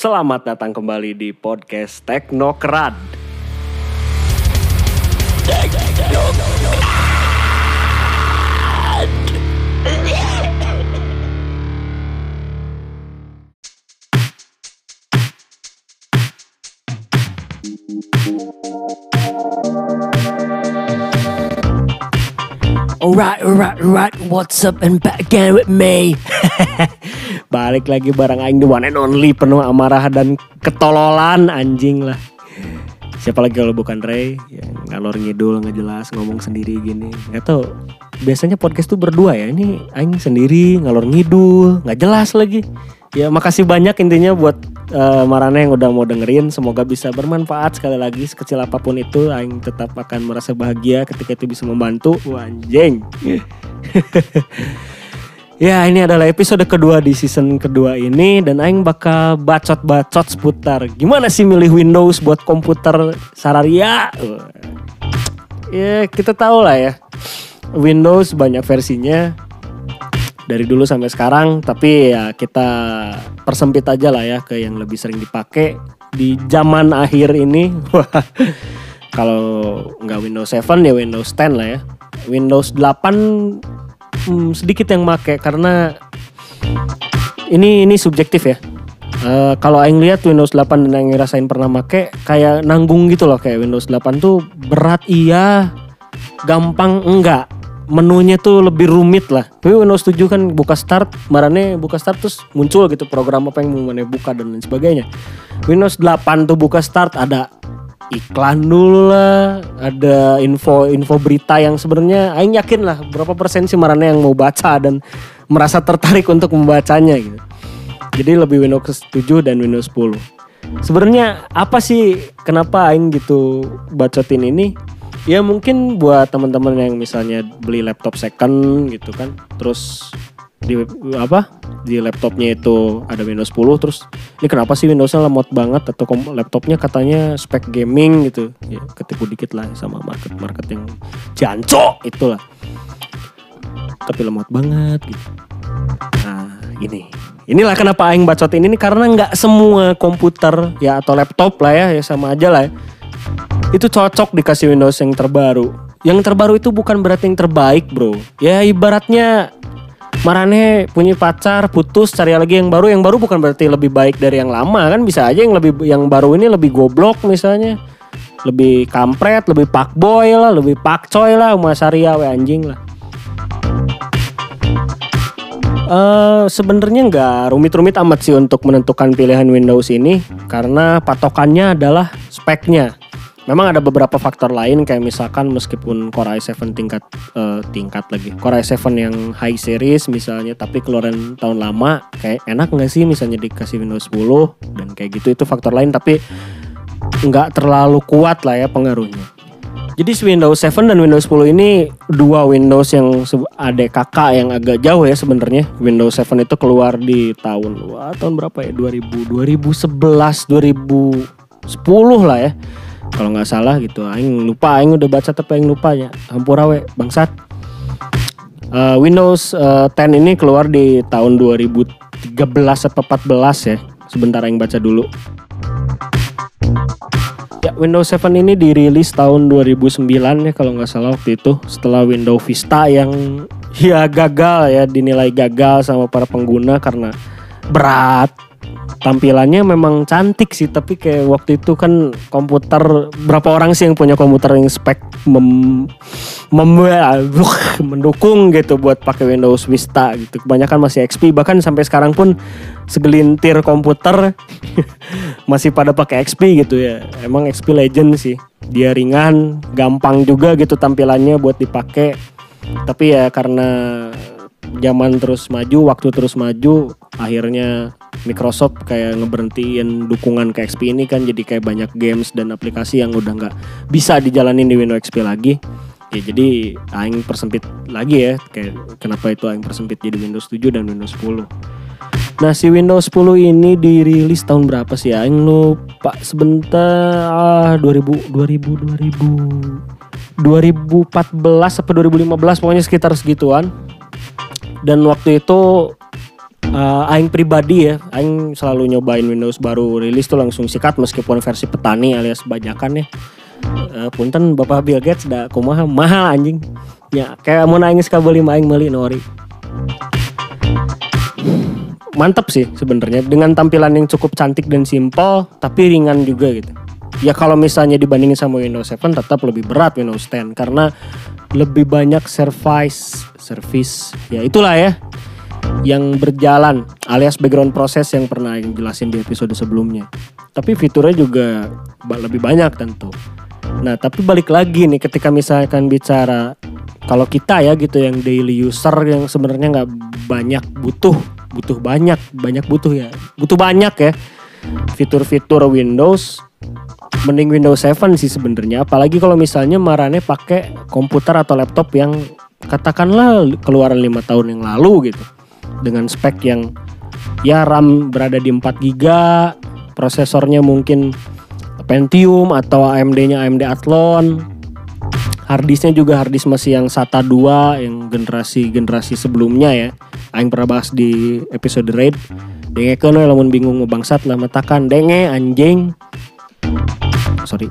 Selamat datang kembali di podcast Teknokrat. Alright, alright, alright. What's up and back again with me? Balik lagi bareng Aing the one and only penuh amarah dan ketololan anjing lah. Siapa lagi kalau bukan Ray yang ngalor ngidul nggak jelas ngomong sendiri gini. Gak tau. Biasanya podcast tuh berdua ya. Ini Aing sendiri ngalor ngidul nggak jelas lagi. Ya makasih banyak intinya buat eh, Marana yang udah mau dengerin. Semoga bisa bermanfaat sekali lagi sekecil apa pun itu. Aing tetap akan merasa bahagia ketika itu bisa membantu. Wah, Anjing. Ya ini adalah episode kedua di season kedua ini dan Aing bakal bacot-bacot seputar gimana sih milih Windows buat komputer Sararia. Ya kita tahu lah ya Windows banyak versinya dari dulu sampai sekarang tapi ya kita persempit aja lah ya ke yang lebih sering dipakai di zaman akhir ini. Kalau nggak Windows 7 ya Windows 10 lah ya. Windows 8 hmm, sedikit yang make karena ini ini subjektif ya. Eh, kalau aing lihat Windows 8 dan aing ngerasain pernah make kayak nanggung gitu loh kayak Windows 8 tuh berat iya, gampang enggak. Menunya tuh lebih rumit lah. Tapi Windows 7 kan buka start, marane buka start terus muncul gitu program apa yang mau buka dan lain sebagainya. Windows 8 tuh buka start ada iklan dulu lah, ada info info berita yang sebenarnya aing yakin lah berapa persen sih marane yang mau baca dan merasa tertarik untuk membacanya gitu. Jadi lebih Windows 7 dan Windows 10. Sebenarnya apa sih kenapa aing gitu bacotin ini? Ya mungkin buat teman-teman yang misalnya beli laptop second gitu kan, terus di apa di laptopnya itu ada Windows 10 terus ini kenapa sih Windowsnya lemot banget? Atau laptopnya katanya spek gaming gitu. Ya ketipu dikit lah sama market market yang jancok itulah. Tapi lemot banget gitu. Nah ini. Inilah kenapa aing bacotin ini karena nggak semua komputer ya atau laptop lah ya ya sama aja lah ya. Itu cocok dikasih Windows yang terbaru. Yang terbaru itu bukan berarti yang terbaik bro. Ya ibaratnya Marane punya pacar putus cari lagi yang baru. Yang baru bukan berarti lebih baik dari yang lama kan? Bisa aja yang lebih yang baru ini lebih goblok misalnya. Lebih kampret lebih pak boy lah lebih pak coy lah sama Saria we anjing lah. Eh sebenarnya nggak rumit-rumit amat sih untuk menentukan pilihan Windows ini karena patokannya adalah speknya. Memang ada beberapa faktor lain kayak misalkan meskipun Core i7 tingkat eh, tingkat lagi Core i7 yang high series misalnya tapi keluaran tahun lama kayak enak nggak sih misalnya dikasih Windows 10 dan kayak gitu itu faktor lain tapi nggak terlalu kuat lah ya pengaruhnya. Jadi Windows 7 dan Windows 10 ini dua Windows yang ada kakak yang agak jauh ya sebenarnya. Windows 7 itu keluar di tahun wah, tahun berapa ya? 2000 2011 2010 lah ya. Kalau nggak salah gitu. Aing lupa, aing udah baca tapi aing lupa ya. Hampura we, bangsat. Eh, Windows eh, 10 ini keluar di tahun 2013 atau 14 ya. Sebentar aing baca dulu. Ya, Windows 7 ini dirilis tahun 2009 ya kalau nggak salah waktu itu setelah Windows Vista yang ya gagal ya dinilai gagal sama para pengguna karena berat. Tampilannya memang cantik sih tapi kayak waktu itu kan komputer berapa orang sih yang punya komputer yang spek mem, mem- mendukung gitu buat pakai Windows Vista gitu. Kebanyakan masih XP bahkan sampai sekarang pun segelintir komputer masih pada pakai XP gitu ya. Emang XP Legend sih. Dia ringan, gampang juga gitu tampilannya buat dipakai. Tapi ya karena zaman terus maju, waktu terus maju, akhirnya Microsoft kayak ngeberhentiin dukungan ke XP ini kan jadi kayak banyak games dan aplikasi yang udah nggak bisa dijalanin di Windows XP lagi. Ya jadi aing persempit lagi ya kayak kenapa itu aing persempit jadi Windows 7 dan Windows 10. Nah si Windows 10 ini dirilis tahun berapa sih ya? Aing lupa sebentar ah, 2000 2000 2000 2014 atau 2015 pokoknya sekitar segituan. Dan waktu itu eh, aing pribadi ya, aing selalu nyobain Windows baru rilis tuh langsung sikat meskipun versi petani alias bajakan ya. Eh, punten Bapak Bill Gates da kumaha mahal anjing. Ya kayak mau aing sekali beli aing meuli nori. Mantap sih sebenarnya dengan tampilan yang cukup cantik dan simpel tapi ringan juga gitu. Ya kalau misalnya dibandingin sama Windows 7 tetap lebih berat Windows 10 karena lebih banyak service service ya itulah ya yang berjalan alias background proses yang pernah yang jelasin di episode sebelumnya. Tapi fiturnya juga lebih banyak tentu. Nah tapi balik lagi nih ketika misalkan bicara kalau kita ya gitu yang daily user yang sebenarnya nggak banyak butuh butuh banyak banyak butuh ya butuh banyak ya fitur-fitur Windows mending Windows 7 sih sebenarnya apalagi kalau misalnya marane pakai komputer atau laptop yang katakanlah keluaran lima tahun yang lalu gitu dengan spek yang ya RAM berada di 4 GB prosesornya mungkin Pentium atau AMD-nya AMD Athlon. Harddisknya juga harddisk masih yang SATA 2 yang generasi generasi sebelumnya ya. Aing pernah bahas di episode raid. Denge kan lamun bingung mau bangsat lah metakan denge anjing. Sorry.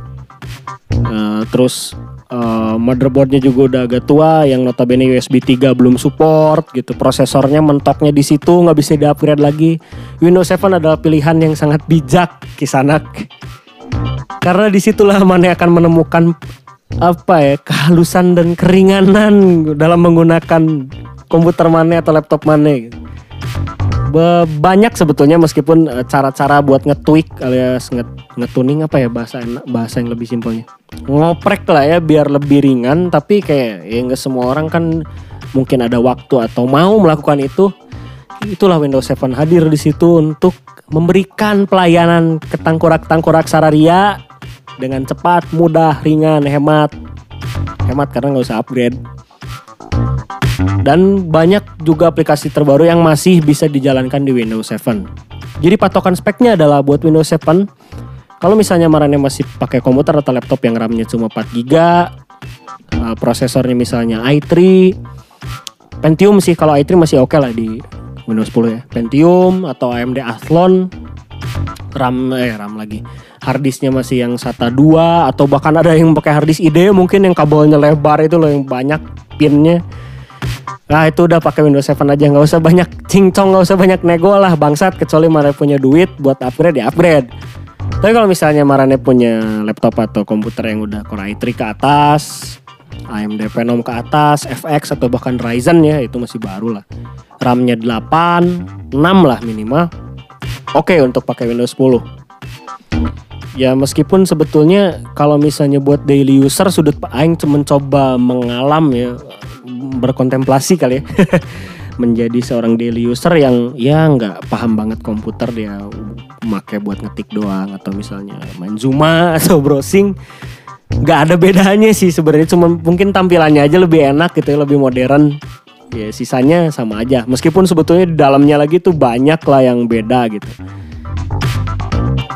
Eh, terus eh, motherboardnya juga udah agak tua yang notabene USB 3 belum support gitu. Prosesornya mentoknya di situ nggak bisa di-upgrade lagi. Windows 7 adalah pilihan yang sangat bijak kisanak. Karena di situlah mana akan menemukan apa ya kehalusan dan keringanan dalam menggunakan komputer mana atau laptop mana gitu. Be- banyak sebetulnya meskipun eh, cara-cara buat nge-tweak alias nge- nge-tuning apa ya bahasa enak- bahasa yang lebih simpelnya ngoprek lah ya biar lebih ringan tapi kayak ya nggak semua orang kan mungkin ada waktu atau mau melakukan itu itulah Windows 7 hadir di situ untuk memberikan pelayanan ke tangkorak-tangkorak sararia dengan cepat, mudah, ringan, hemat. Hemat karena nggak usah upgrade. Dan banyak juga aplikasi terbaru yang masih bisa dijalankan di Windows 7. Jadi patokan speknya adalah buat Windows 7. Kalau misalnya marane masih pakai komputer atau laptop yang RAM-nya cuma 4 GB, eh, prosesornya misalnya i3, Pentium sih kalau i3 masih oke lah di Windows 10 ya. Pentium atau AMD Athlon RAM eh RAM lagi. Harddisknya masih yang SATA 2 atau bahkan ada yang pakai harddisk ide mungkin yang kabelnya lebar itu loh yang banyak pinnya. Nah itu udah pakai Windows 7 aja nggak usah banyak cincong nggak usah banyak nego lah bangsat kecuali Marane punya duit buat upgrade ya upgrade. Tapi kalau misalnya Marane punya laptop atau komputer yang udah Core i3 ke atas, AMD Phenom ke atas, FX atau bahkan Ryzen ya itu masih baru lah. RAM-nya 8, 6 lah minimal. Oke untuk pakai Windows 10. Ya meskipun sebetulnya kalau misalnya buat daily user sudut aing mencoba mengalam ya berkontemplasi kali ya. Menjadi seorang daily user yang ya nggak paham banget komputer dia make buat ngetik doang atau misalnya main Zuma atau browsing. Nggak ada bedanya sih sebenarnya cuma mungkin tampilannya aja lebih enak gitu ya lebih modern. Ya sisanya sama aja. Meskipun sebetulnya di dalamnya lagi tuh banyak lah yang beda gitu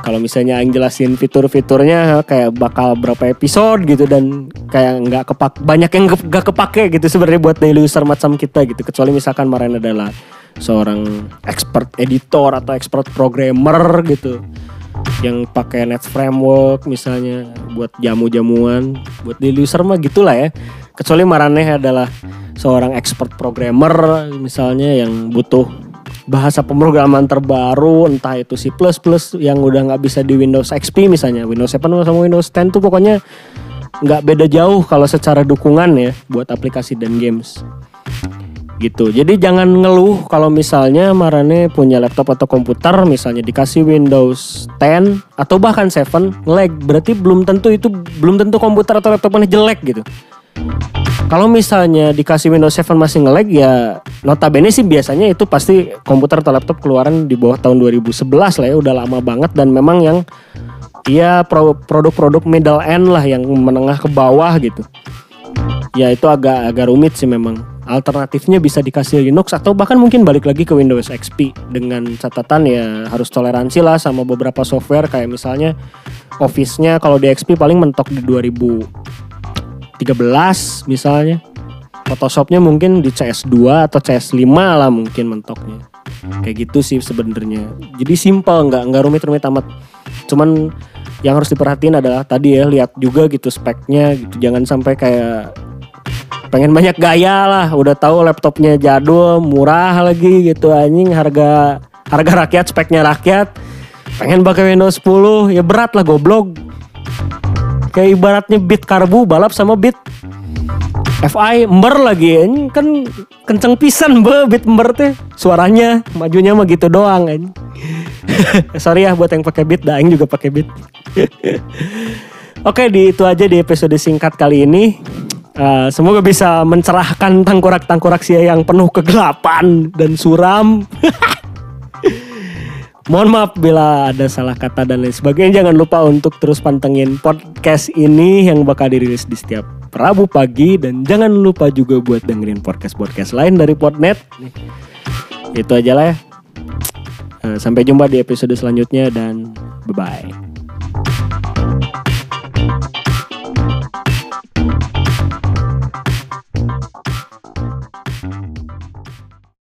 kalau misalnya yang jelasin fitur-fiturnya kayak bakal berapa episode gitu dan kayak nggak kepak banyak yang nggak kepake gitu sebenarnya buat daily user macam kita gitu. Kecuali misalkan Maren adalah seorang expert editor atau expert programmer gitu yang pakai net framework misalnya buat jamu-jamuan buat daily user mah gitulah ya. Kecuali Maraneh adalah seorang expert programmer misalnya yang butuh bahasa pemrograman terbaru entah itu C++ yang udah nggak bisa di Windows XP misalnya. Windows 7 sama Windows 10 tuh pokoknya nggak beda jauh kalau secara dukungan ya buat aplikasi dan games. Gitu. Jadi jangan ngeluh kalau misalnya Marane punya laptop atau komputer misalnya dikasih Windows 10 atau bahkan 7 lag. Berarti belum tentu itu belum tentu komputer atau laptop mana jelek gitu kalau misalnya dikasih Windows 7 masih nge-lag ya notabene sih biasanya itu pasti komputer atau laptop keluaran di bawah tahun 2011 lah ya udah lama banget dan memang yang ya pro- produk-produk middle end lah yang menengah ke bawah gitu. Ya itu agak agak rumit sih memang. Alternatifnya bisa dikasih Linux atau bahkan mungkin balik lagi ke Windows XP dengan catatan ya harus toleransi lah sama beberapa software kayak misalnya Office-nya kalau di XP paling mentok di 2013 13 misalnya. Photoshopnya mungkin di CS2 atau CS5 lah mungkin mentoknya. Kayak gitu sih sebenarnya. Jadi simple nggak nggak rumit-rumit amat. Cuman yang harus diperhatiin adalah tadi ya lihat juga gitu speknya gitu. Jangan sampai kayak pengen banyak gaya lah. Udah tahu laptopnya jadul, murah lagi gitu anjing harga harga rakyat speknya rakyat. Pengen pakai Windows 10 ya berat lah goblok. Kayak ibaratnya beat karbu balap sama beat FI ember lagi anjing kan kenceng pisan be beat ember teh suaranya majunya mah gitu doang anjing. Sorry ya buat yang pakai beat, daing juga pakai beat. Oke, di itu aja di episode singkat kali ini. Uh, semoga bisa mencerahkan tangkurak-tangkurak sia yang penuh kegelapan dan suram. Mohon maaf bila ada salah kata dan lain sebagainya. Jangan lupa untuk terus pantengin podcast ini yang bakal dirilis di setiap Rabu pagi dan jangan lupa juga buat dengerin podcast-podcast lain dari Podnet. Itu aja lah ya. Eh, Sampai jumpa di episode selanjutnya dan bye-bye.